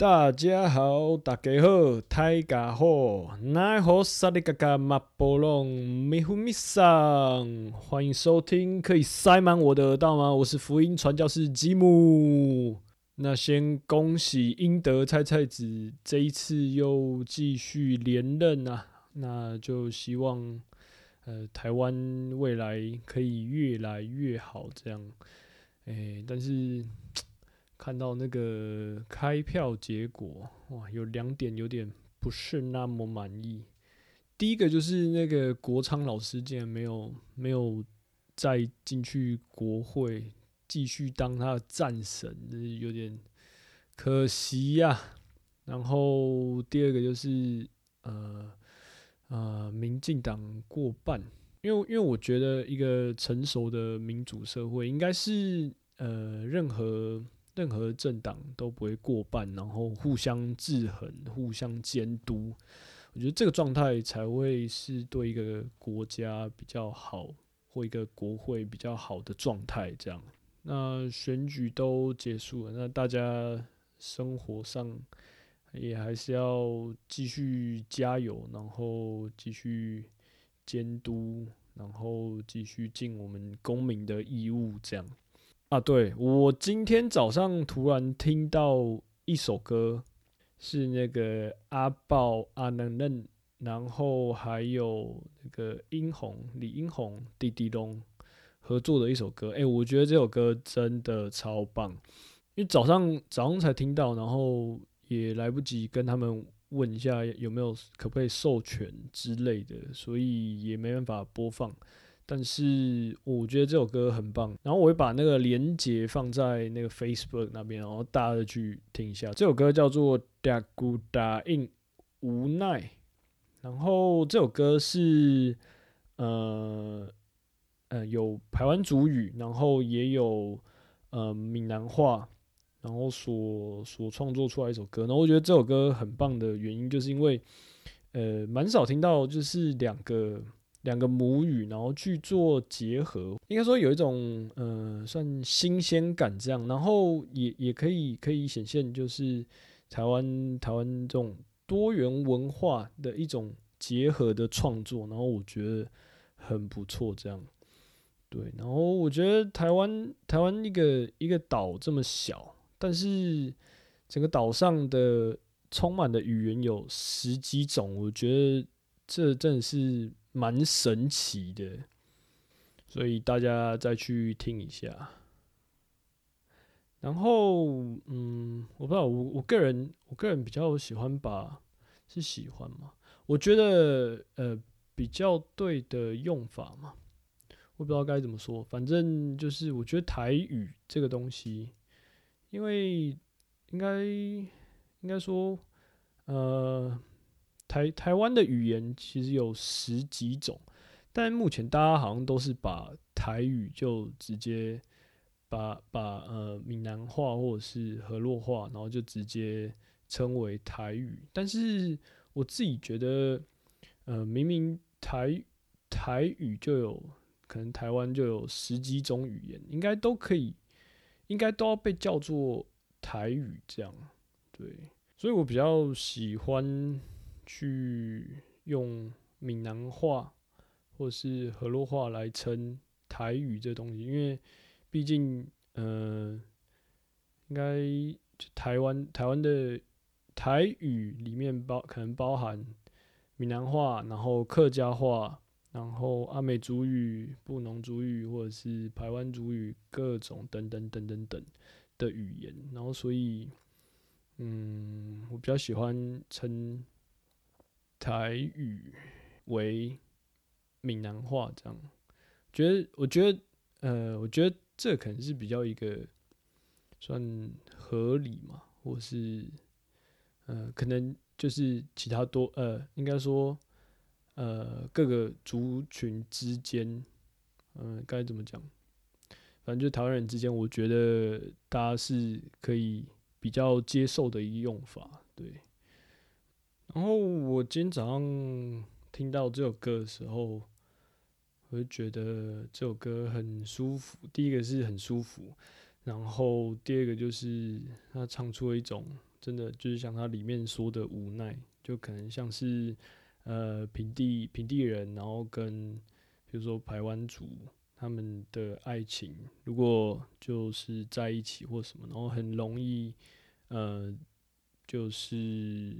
大家好，大家好，大家好，奈何萨利嘎嘎马波隆米呼米桑，欢迎收听，可以塞满我的耳道吗？我是福音传教士吉姆。那先恭喜英德菜菜子这一次又继续连任啊，那就希望呃台湾未来可以越来越好，这样。诶，但是。看到那个开票结果，哇，有两点有点不是那么满意。第一个就是那个国昌老师竟然没有没有再进去国会继续当他的战神，有点可惜呀。然后第二个就是呃呃，民进党过半，因为因为我觉得一个成熟的民主社会应该是呃任何。任何政党都不会过半，然后互相制衡、互相监督，我觉得这个状态才会是对一个国家比较好，或一个国会比较好的状态。这样，那选举都结束了，那大家生活上也还是要继续加油，然后继续监督，然后继续尽我们公民的义务，这样。啊，对我今天早上突然听到一首歌，是那个阿豹阿能嫩，然后还有那个殷红李殷红弟弟龙合作的一首歌。哎，我觉得这首歌真的超棒，因为早上早上才听到，然后也来不及跟他们问一下有没有可不可以授权之类的，所以也没办法播放。但是我觉得这首歌很棒，然后我会把那个连接放在那个 Facebook 那边，然后大家去听一下。这首歌叫做《打鼓打印无奈》，然后这首歌是呃呃有台湾主语，然后也有呃闽南话，然后所所创作出来一首歌。然后我觉得这首歌很棒的原因，就是因为呃蛮少听到，就是两个。两个母语，然后去做结合，应该说有一种呃算新鲜感这样，然后也也可以可以显现就是台湾台湾这种多元文化的一种结合的创作，然后我觉得很不错这样。对，然后我觉得台湾台湾一个一个岛这么小，但是整个岛上的充满的语言有十几种，我觉得这真的是。蛮神奇的，所以大家再去听一下。然后，嗯，我不知道，我我个人，我个人比较喜欢把是喜欢嘛？我觉得，呃，比较对的用法嘛，我不知道该怎么说。反正就是，我觉得台语这个东西，因为应该应该说，呃。台台湾的语言其实有十几种，但目前大家好像都是把台语就直接把把呃闽南话或者是河洛话，然后就直接称为台语。但是我自己觉得，呃，明明台台语就有可能台湾就有十几种语言，应该都可以，应该都要被叫做台语这样。对，所以我比较喜欢。去用闽南话或是河洛话来称台语这东西，因为毕竟，呃，应该台湾台湾的台语里面包可能包含闽南话，然后客家话，然后阿美族语、布农族语或者是台湾族语各种等等等等等的语言，然后所以，嗯，我比较喜欢称。台语为闽南话，这样觉得？我觉得，呃，我觉得这可能是比较一个算合理嘛，或是呃，可能就是其他多呃，应该说呃，各个族群之间，嗯，该怎么讲？反正就台湾人之间，我觉得大家是可以比较接受的一个用法，对。然后我今天早上听到这首歌的时候，我就觉得这首歌很舒服。第一个是很舒服，然后第二个就是他唱出了一种真的就是像它里面说的无奈，就可能像是呃平地平地人，然后跟比如说排湾族他们的爱情，如果就是在一起或什么，然后很容易呃就是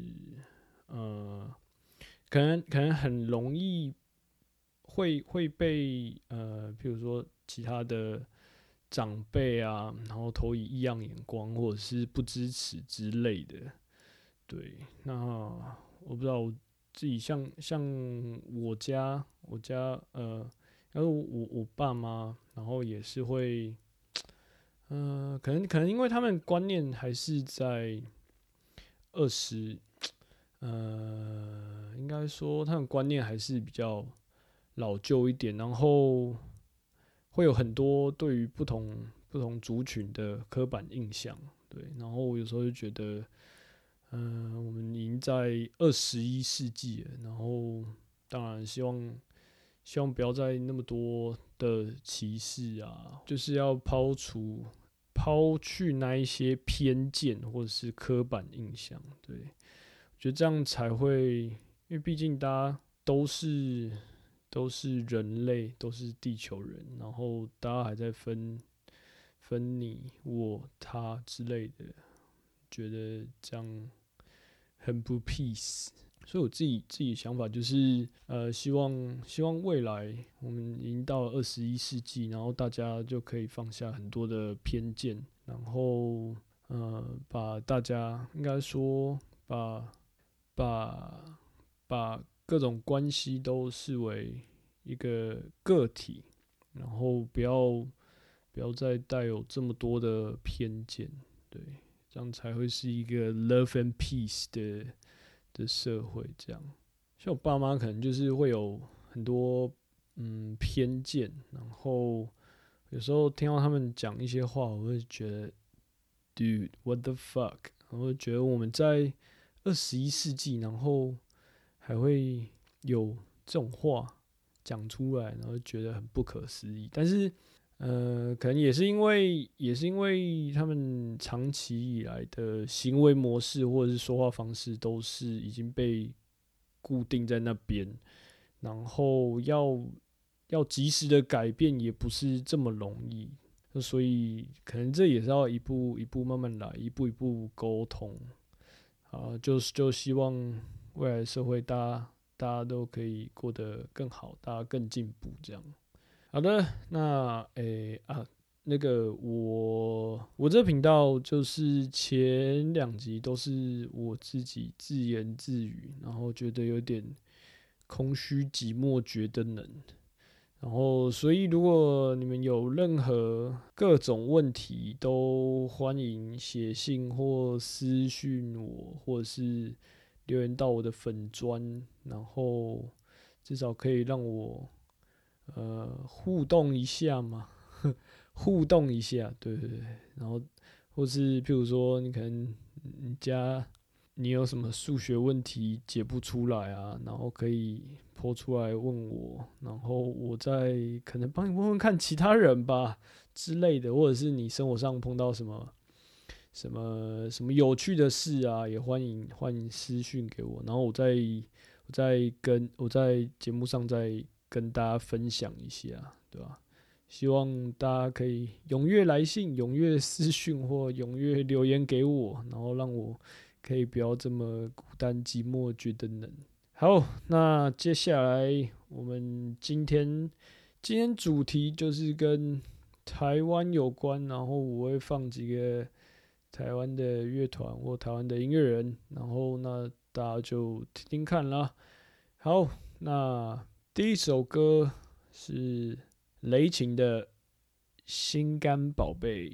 呃可能可能很容易会会被呃比如说其他的。长辈啊，然后投以异样眼光，或者是不支持之类的。对，那我不知道我自己像像我家，我家呃，然后我我爸妈，然后也是会，呃，可能可能因为他们观念还是在二十，呃，应该说他们观念还是比较老旧一点，然后。会有很多对于不同不同族群的刻板印象，对，然后我有时候就觉得，嗯，我们已经在二十一世纪了，然后当然希望希望不要再那么多的歧视啊，就是要抛除抛去那一些偏见或者是刻板印象，对，觉得这样才会，因为毕竟大家都是。都是人类，都是地球人，然后大家还在分分你我他之类的，觉得这样很不 peace。所以我自己自己想法就是，呃，希望希望未来我们已经到了二十一世纪，然后大家就可以放下很多的偏见，然后呃，把大家应该说把把把。各种关系都视为一个个体，然后不要不要再带有这么多的偏见，对，这样才会是一个 love and peace 的的社会。这样，像我爸妈可能就是会有很多嗯偏见，然后有时候听到他们讲一些话，我会觉得，dude what the fuck，我会觉得我们在二十一世纪，然后。还会有这种话讲出来，然后觉得很不可思议。但是，呃，可能也是因为，也是因为他们长期以来的行为模式或者是说话方式都是已经被固定在那边，然后要要及时的改变也不是这么容易。所以，可能这也是要一步一步慢慢来，一步一步沟通。啊，就是就希望。未来社会，大家大家都可以过得更好，大家更进步，这样。好的，那诶啊，那个我我这频道就是前两集都是我自己自言自语，然后觉得有点空虚寂寞，觉得冷。然后，所以如果你们有任何各种问题，都欢迎写信或私讯我，或者是。留言到我的粉砖，然后至少可以让我呃互动一下嘛，互动一下，对对对。然后或是譬如说，你可能你家你有什么数学问题解不出来啊，然后可以抛出来问我，然后我再可能帮你问问看其他人吧之类的，或者是你生活上碰到什么。什么什么有趣的事啊，也欢迎欢迎私讯给我，然后我再我再跟我在节目上再跟大家分享一下，对吧？希望大家可以踊跃来信、踊跃私讯或踊跃留言给我，然后让我可以不要这么孤单寂寞，觉得冷。好，那接下来我们今天今天主题就是跟台湾有关，然后我会放几个。台湾的乐团或台湾的音乐人，然后那大家就听听看啦。好，那第一首歌是雷霆的《心肝宝贝》。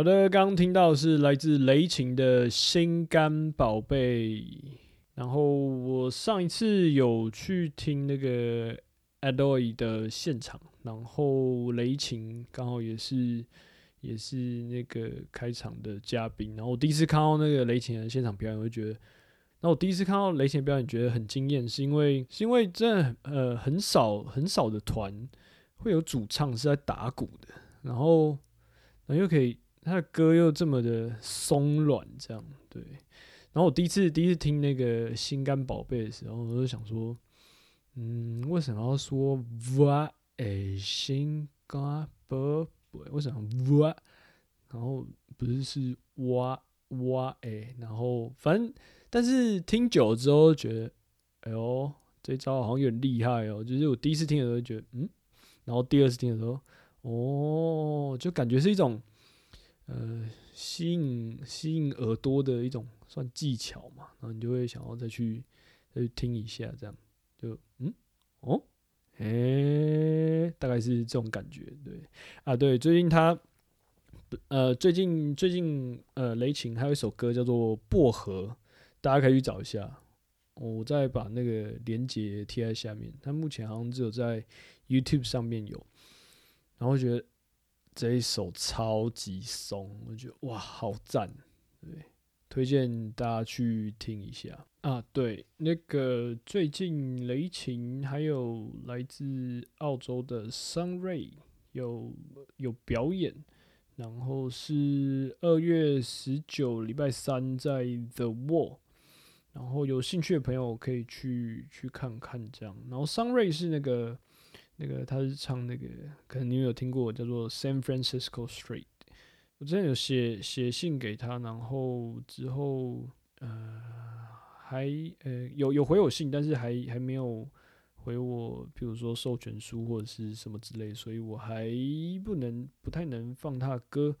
好的，刚刚听到是来自雷琴的《心肝宝贝》，然后我上一次有去听那个 Adoy 的现场，然后雷琴刚好也是也是那个开场的嘉宾，然后我第一次看到那个雷琴的现场表演，我就觉得，那我第一次看到雷琴表演觉得很惊艳，是因为是因为真的呃很少很少的团会有主唱是在打鼓的，然后然后又可以。他的歌又这么的松软，这样对。然后我第一次第一次听那个《心肝宝贝》的时候，我就想说，嗯，为什么要说我的心肝宝贝？为什么我？然后不是是我我诶，然后反正但是听久了之后觉得，哎呦，这招好像有点厉害哦。就是我第一次听的时候觉得，嗯，然后第二次听的时候，哦，就感觉是一种。呃，吸引吸引耳朵的一种算技巧嘛，然后你就会想要再去再去听一下，这样。就嗯？哦，诶、大概是这种感觉，对。啊，对，最近他呃最近最近呃雷琴还有一首歌叫做《薄荷》，大家可以去找一下，我再把那个连接贴在下面，它目前好像只有在 YouTube 上面有，然后觉得。这一首超级松，我觉得哇，好赞！对，推荐大家去听一下啊。对，那个最近雷霆还有来自澳洲的 Sunray 有有表演，然后是二月十九礼拜三在 The Wall，然后有兴趣的朋友可以去去看看这样。然后 Sunray 是那个。那个他是唱那个，可能你有听过叫做 San Francisco Street。我之前有写写信给他，然后之后呃还呃有有回我信，但是还还没有回我，比如说授权书或者是什么之类，所以我还不能不太能放他的歌，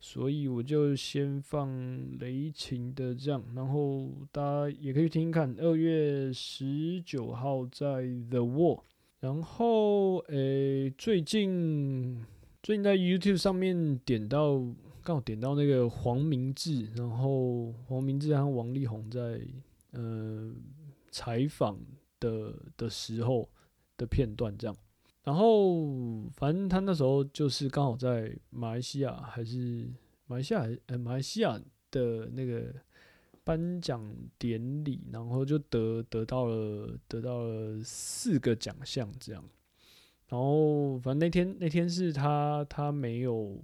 所以我就先放雷霆的这样，然后大家也可以听听看，二月十九号在 The Wall，然后诶最近最近在 YouTube 上面点到刚好点到那个黄明志，然后黄明志和王力宏在呃采访的的时候的片段这样。然后反正他那时候就是刚好在马来西亚还是马来西亚还呃马来西亚的那个颁奖典礼，然后就得得到了得到了四个奖项这样。然后反正那天那天是他他没有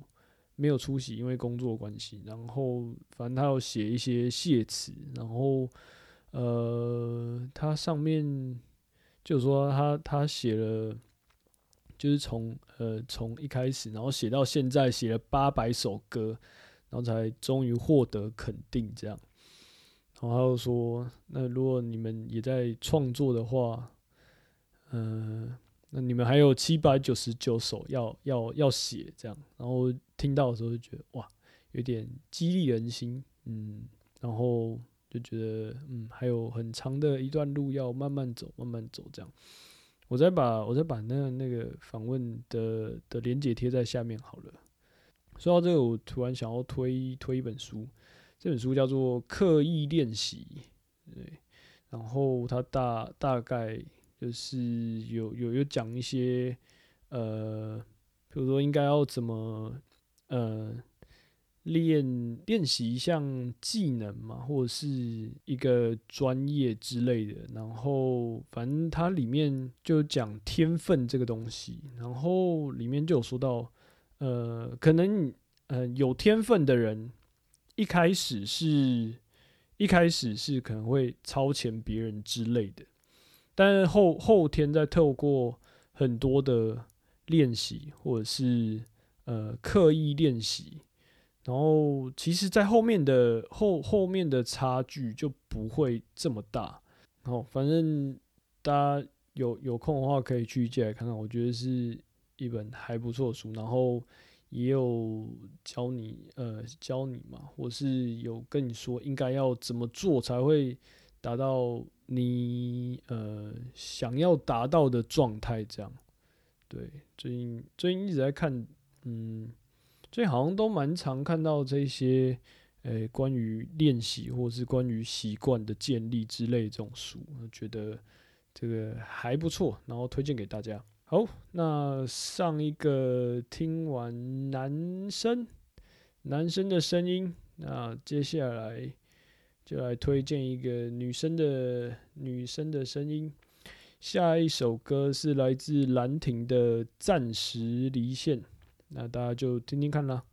没有出席，因为工作关系。然后反正他有写一些谢词，然后呃，他上面就说他他写了。就是从呃从一开始，然后写到现在，写了八百首歌，然后才终于获得肯定这样。然后他又说，那如果你们也在创作的话，呃，那你们还有七百九十九首要要要写这样。然后听到的时候就觉得哇，有点激励人心，嗯，然后就觉得嗯还有很长的一段路要慢慢走，慢慢走这样。我再把我再把那那个访问的的连接贴在下面好了。说到这个，我突然想要推推一本书，这本书叫做《刻意练习》，对，然后它大大概就是有有有讲一些呃，比如说应该要怎么呃练练习一项技能嘛，或者是一个专业之类的。然后反正它里面就讲天分这个东西，然后里面就有说到，呃，可能呃有天分的人一开始是一开始是可能会超前别人之类的，但是后后天再透过很多的练习或者是呃刻意练习。然后，其实，在后面的后后面的差距就不会这么大。然后，反正大家有有空的话，可以去借来看看。我觉得是一本还不错的书。然后也有教你呃教你嘛，或是有跟你说应该要怎么做才会达到你呃想要达到的状态。这样，对，最近最近一直在看，嗯。最近好像都蛮常看到这些，诶，关于练习或是关于习惯的建立之类这种书，觉得这个还不错，然后推荐给大家。好，那上一个听完男生男生的声音，那接下来就来推荐一个女生的女生的声音。下一首歌是来自兰亭的《暂时离线》。那大家就听听看啦。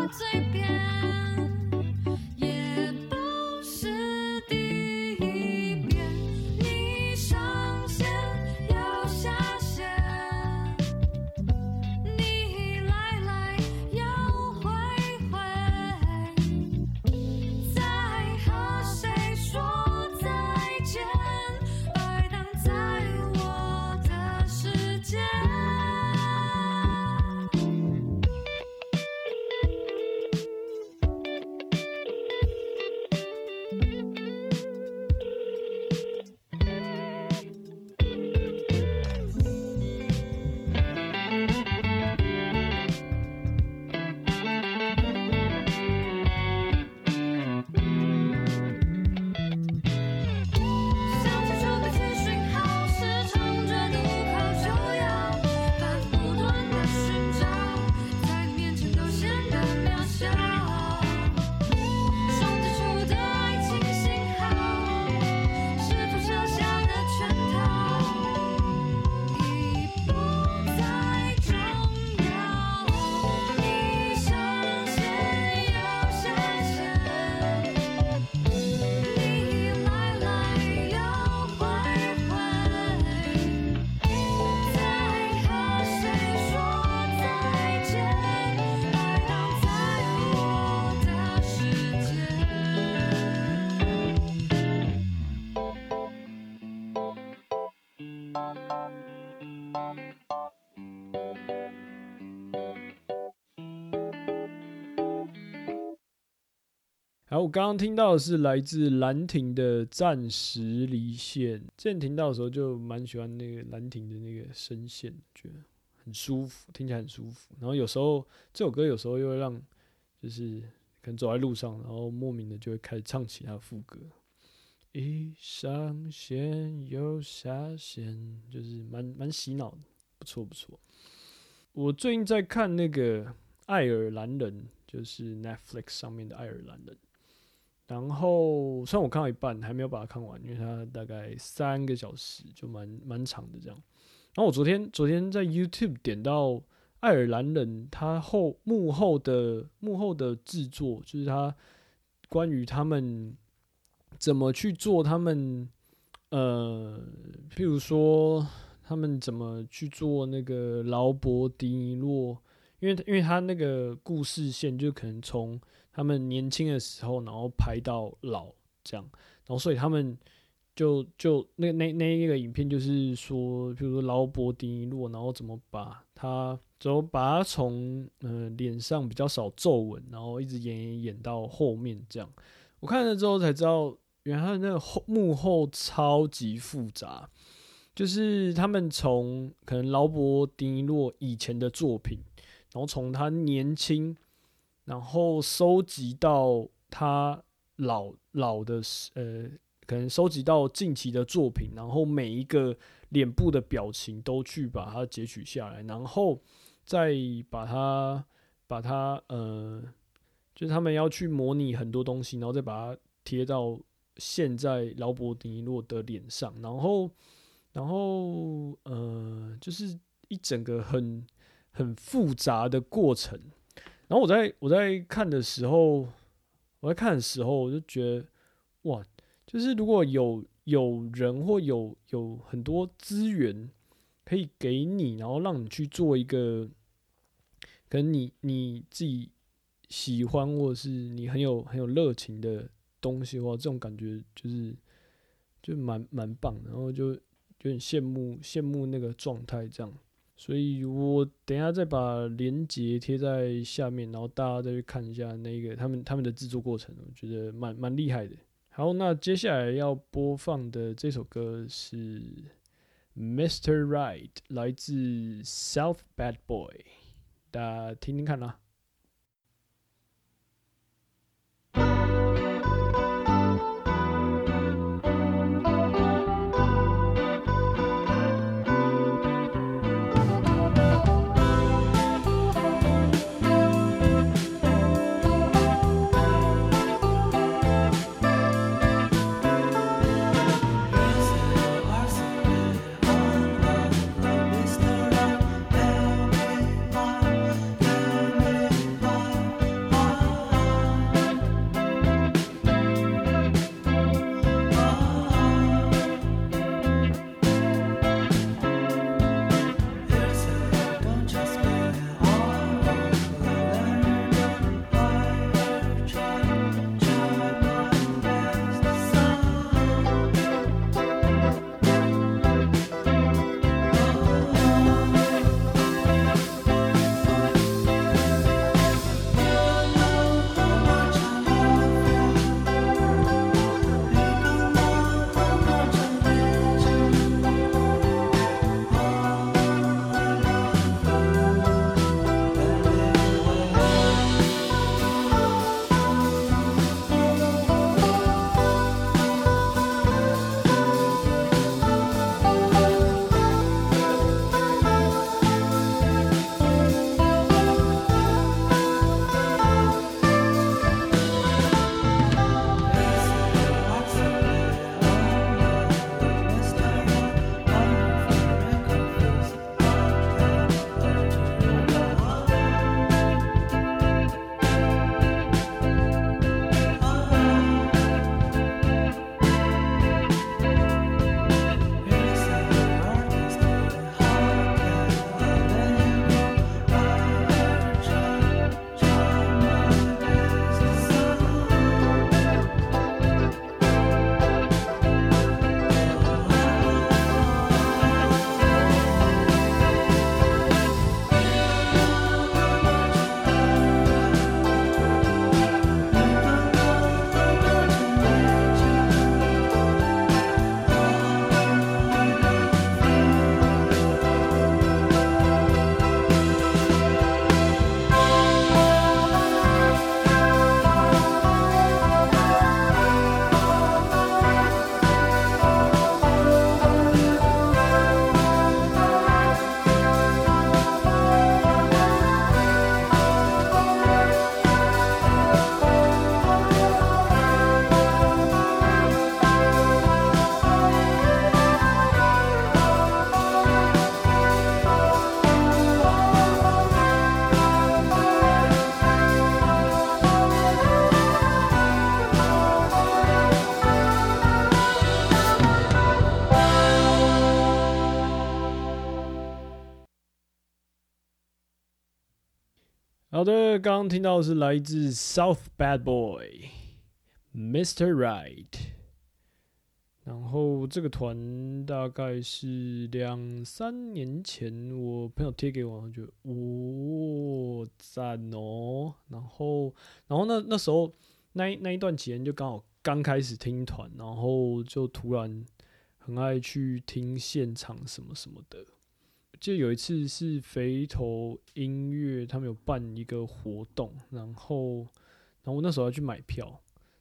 我嘴边，好，我刚刚听到的是来自兰亭的《暂时离线》。之前听到的时候就蛮喜欢那个兰亭的那个声线，觉得很舒服，听起来很舒服。然后有时候这首歌有时候又会让，就是可能走在路上，然后莫名的就会开始唱起他的副歌。一上线又下线，就是蛮蛮洗脑的，不错不错。我最近在看那个《爱尔兰人》，就是 Netflix 上面的《爱尔兰人》。然后虽然我看到一半，还没有把它看完，因为它大概三个小时，就蛮蛮长的这样。然后我昨天昨天在 YouTube 点到爱尔兰人他后幕后的幕后的制作，就是他关于他们怎么去做他们呃，譬如说他们怎么去做那个劳勃迪尼洛，因为因为他那个故事线就可能从他们年轻的时候，然后拍到老这样，然后所以他们就就那那那一个影片就是说，比如说劳勃迪尼洛，然后怎么把他怎么把他从呃脸上比较少皱纹，然后一直演演演到后面这样。我看了之后才知道，原来那个后幕后超级复杂，就是他们从可能劳勃迪尼洛以前的作品，然后从他年轻。然后收集到他老老的呃，可能收集到近期的作品，然后每一个脸部的表情都去把它截取下来，然后再把它把它呃，就是他们要去模拟很多东西，然后再把它贴到现在劳勃迪尼洛的脸上，然后然后呃，就是一整个很很复杂的过程。然后我在我在看的时候，我在看的时候，我就觉得，哇，就是如果有有人或有有很多资源可以给你，然后让你去做一个，可能你你自己喜欢或者是你很有很有热情的东西的话，这种感觉就是就蛮蛮棒，然后就有点羡慕羡慕那个状态这样。所以我等一下再把链接贴在下面，然后大家再去看一下那个他们他们的制作过程，我觉得蛮蛮厉害的。好，那接下来要播放的这首歌是 Mr. Right，来自 South Bad Boy，大家听听看啦。好的，刚刚听到是来自 South Bad Boy Mr. Right，然后这个团大概是两三年前我朋友贴给我，就哦赞哦，然后然后那那时候那一那一段期间就刚好刚开始听团，然后就突然很爱去听现场什么什么的。记得有一次是肥头音乐，他们有办一个活动，然后，然后我那时候要去买票，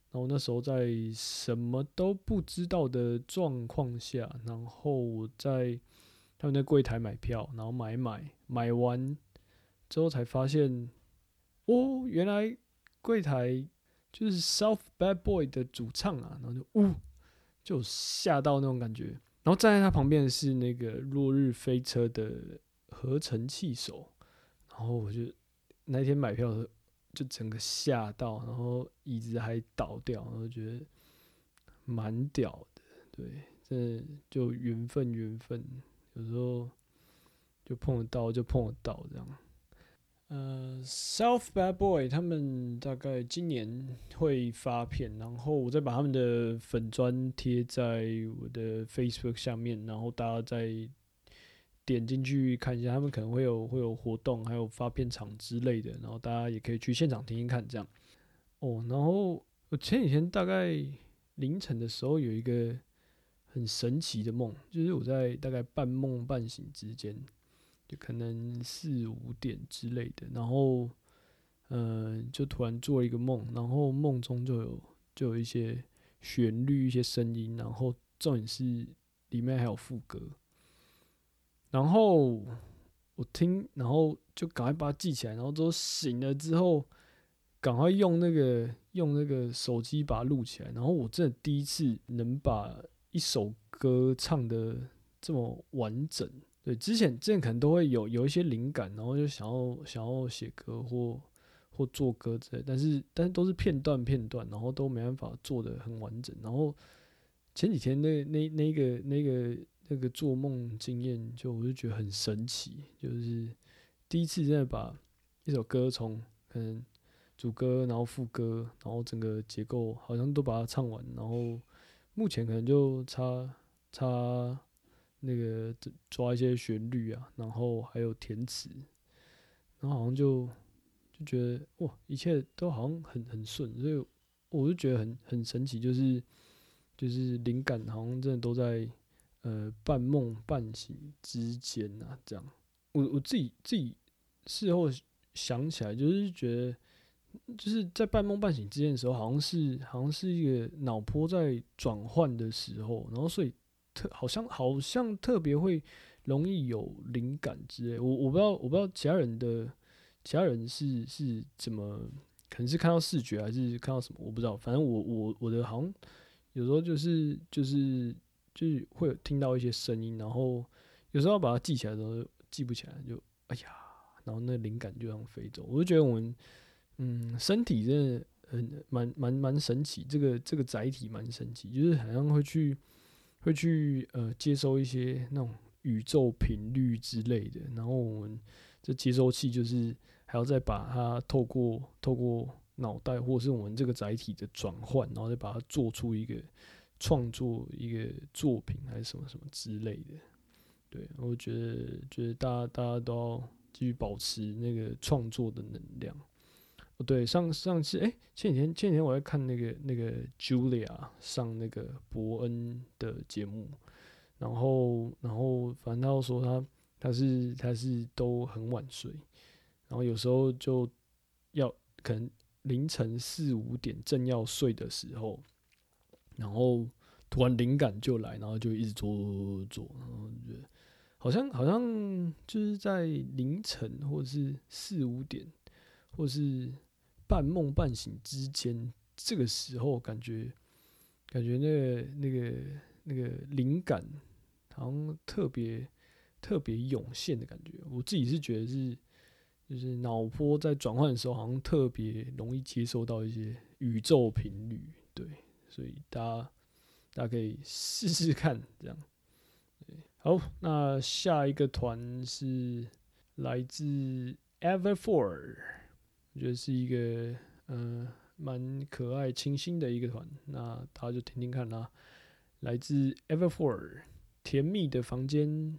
然后那时候在什么都不知道的状况下，然后我在他们的柜台买票，然后买买买完之后才发现，哦，原来柜台就是 South Bad Boy 的主唱啊，然后就呜，就吓到那种感觉。然后站在他旁边的是那个落日飞车的合成器手，然后我就那天买票的时候就整个吓到，然后椅子还倒掉，然后觉得蛮屌的，对，这就缘分缘分，有时候就碰得到就碰得到这样。呃，South Bad Boy 他们大概今年会发片，然后我再把他们的粉砖贴在我的 Facebook 下面，然后大家再点进去看一下，他们可能会有会有活动，还有发片场之类的，然后大家也可以去现场听听看这样。哦，然后我前几天大概凌晨的时候有一个很神奇的梦，就是我在大概半梦半醒之间。就可能四五点之类的，然后，嗯，就突然做一个梦，然后梦中就有就有一些旋律、一些声音，然后重点是里面还有副歌，然后我听，然后就赶快把它记起来，然后之后醒了之后，赶快用那个用那个手机把它录起来，然后我真的第一次能把一首歌唱的这么完整。对，之前之前可能都会有有一些灵感，然后就想要想要写歌或或做歌之类，但是但是都是片段片段，然后都没办法做的很完整。然后前几天那那那个那个那个做梦经验，就我就觉得很神奇，就是第一次真的把一首歌从可能主歌，然后副歌，然后整个结构好像都把它唱完，然后目前可能就差差。那个抓一些旋律啊，然后还有填词，然后好像就就觉得哇，一切都好像很很顺，所以我就觉得很很神奇，就是就是灵感好像真的都在呃半梦半醒之间啊，这样。我我自己自己事后想起来，就是觉得就是在半梦半醒之间的时候，好像是好像是一个脑波在转换的时候，然后所以。特好像好像特别会容易有灵感之类，我我不知道我不知道其他人的其他人是是怎么，可能是看到视觉还是看到什么，我不知道。反正我我我的好像有时候就是就是就是会有听到一些声音，然后有时候把它记起来的时候记不起来，就哎呀，然后那灵感就这样飞走。我就觉得我们嗯身体真的很蛮蛮蛮神奇，这个这个载体蛮神奇，就是好像会去。会去呃接收一些那种宇宙频率之类的，然后我们这接收器就是还要再把它透过透过脑袋或是我们这个载体的转换，然后再把它做出一个创作一个作品还是什么什么之类的。对我觉得觉得大家大家都要继续保持那个创作的能量。对，上上次哎，前几天前几天我在看那个那个 Julia 上那个伯恩的节目，然后然后反正他说他他是他是都很晚睡，然后有时候就要可能凌晨四五点正要睡的时候，然后突然灵感就来，然后就一直做做做，然后觉得好像好像就是在凌晨或者是四五点，或是。半梦半醒之间，这个时候感觉，感觉那个那个那个灵感，好像特别特别涌现的感觉。我自己是觉得是，就是脑波在转换的时候，好像特别容易接收到一些宇宙频率。对，所以大家大家可以试试看，这样。好，那下一个团是来自 Ever Four。我觉得是一个嗯蛮可爱、清新的一个团，那大家就听听看啦。来自 Ever Four，甜蜜的房间。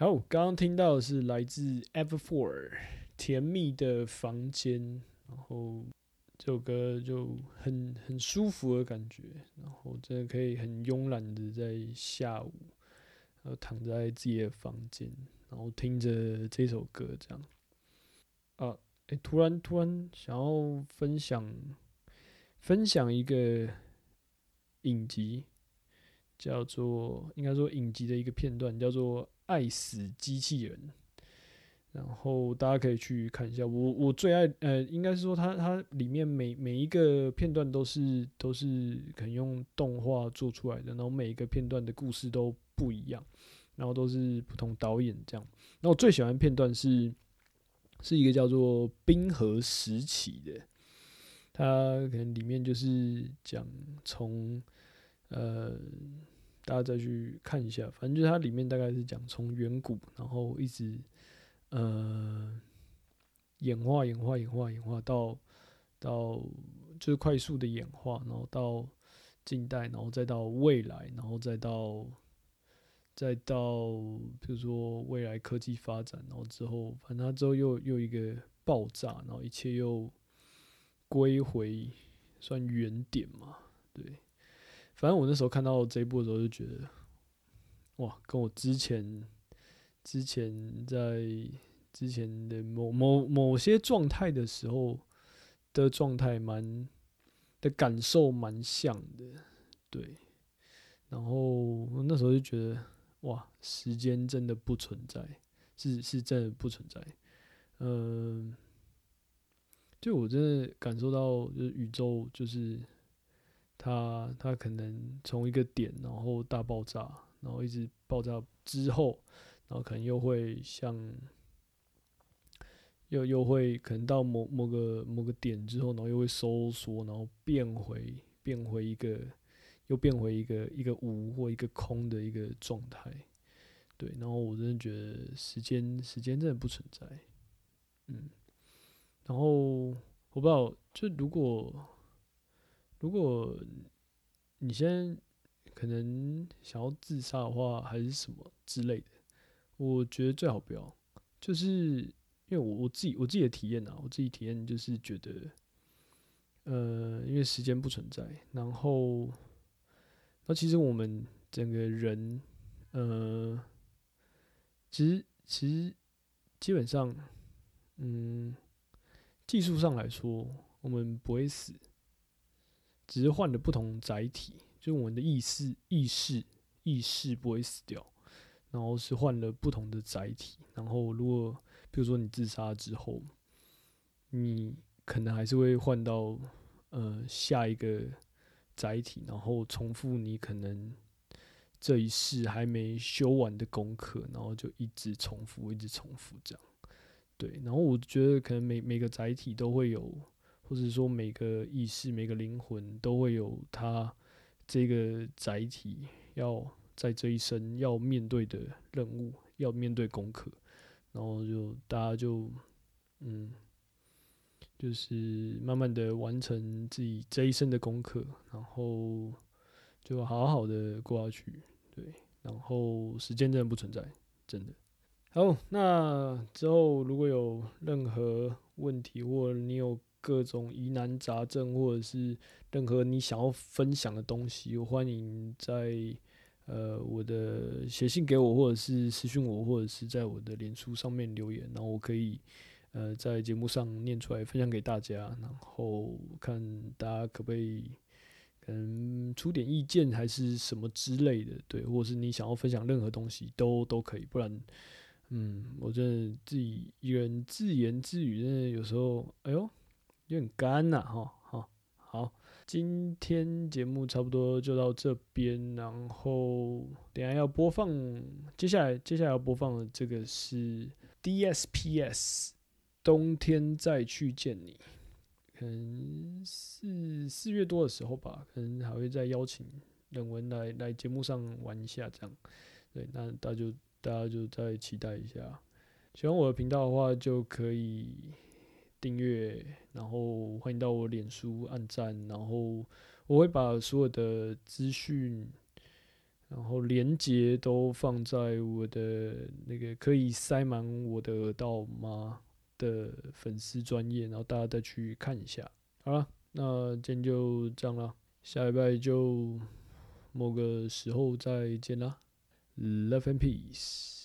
好，刚刚听到的是来自 Ever Four《甜蜜的房间》，然后这首歌就很很舒服的感觉，然后真的可以很慵懒的在下午，然后躺在自己的房间，然后听着这首歌这样。啊，诶、突然突然想要分享分享一个影集，叫做应该说影集的一个片段，叫做《爱死机器人》。然后大家可以去看一下，我我最爱呃，应该是说它它里面每每一个片段都是都是可能用动画做出来的，然后每一个片段的故事都不一样，然后都是不同导演这样。那我最喜欢的片段是是一个叫做冰河时期的，它可能里面就是讲从呃大家再去看一下，反正就是它里面大概是讲从远古，然后一直呃演化、演化、演化、演化到到就是快速的演化，然后到近代，然后再到未来，然后再到再到比如说未来科技发展，然后之后反正它之后又又一个爆炸，然后一切又归回算原点嘛，对。反正我那时候看到这一部的时候就觉得，哇，跟我之前之前在之前的某某某些状态的时候的状态蛮的感受蛮像的，对。然后我那时候就觉得，哇，时间真的不存在，是是真的不存在。嗯、就我真的感受到，就是宇宙就是它它可能从一个点，然后大爆炸，然后一直爆炸之后，然后可能又会像又又会可能到某某个某个点之后，然后又会收缩，然后变回变回一个又变回一个一个无或一个空的一个状态。对，然后我真的觉得时间时间真的不存在，嗯，然后我不知道，就如果如果你现在可能想要自杀的话，还是什么之类的，我觉得最好不要。就是因为我我自己我自己的体验啊，我自己体验就是觉得，呃，因为时间不存在，然后，那其实我们整个人，呃，其实其实基本上，嗯，技术上来说，我们不会死，只是换了不同载体，就是我们的意识、意识、意识不会死掉，然后是换了不同的载体。然后，如果比如说你自杀之后，你可能还是会换到呃下一个载体，然后重复你可能这一世还没修完的功课，然后就一直重复，一直重复这样。对，然后我觉得可能每每个载体都会有，或者说每个意识、每个灵魂都会有它这个载体要在这一生要面对的任务，要面对功课，然后就大家就嗯，就是慢慢的完成自己这一生的功课，然后就好好的过下去，对，然后时间真的不存在，真的。好，那之后如果有任何问题，或你有各种疑难杂症，或者是任何你想要分享的东西，我欢迎在呃我的写信给我，或者是私信我，或者是在我的脸书上面留言，然后我可以呃在节目上念出来分享给大家，然后看大家可不可以可能出点意见还是什么之类的，对，或者是你想要分享任何东西都都可以，不然。嗯，我真的自己一个人自言自语，真的有时候，哎呦，有点干呐，哈，好，好，今天节目差不多就到这边，然后等下要播放，接下来接下来要播放的这个是 DSPS，冬天再去见你，可能是四月多的时候吧，可能还会再邀请冷文来来节目上玩一下，这样，对，那大家就。大家就再期待一下。喜欢我的频道的话，就可以订阅，然后欢迎到我脸书按赞，然后我会把所有的资讯，然后连接都放在我的那个可以塞满我的耳道吗的粉丝专业，然后大家再去看一下。好了，那今天就这样了，下礼拜就某个时候再见啦，Love and peace。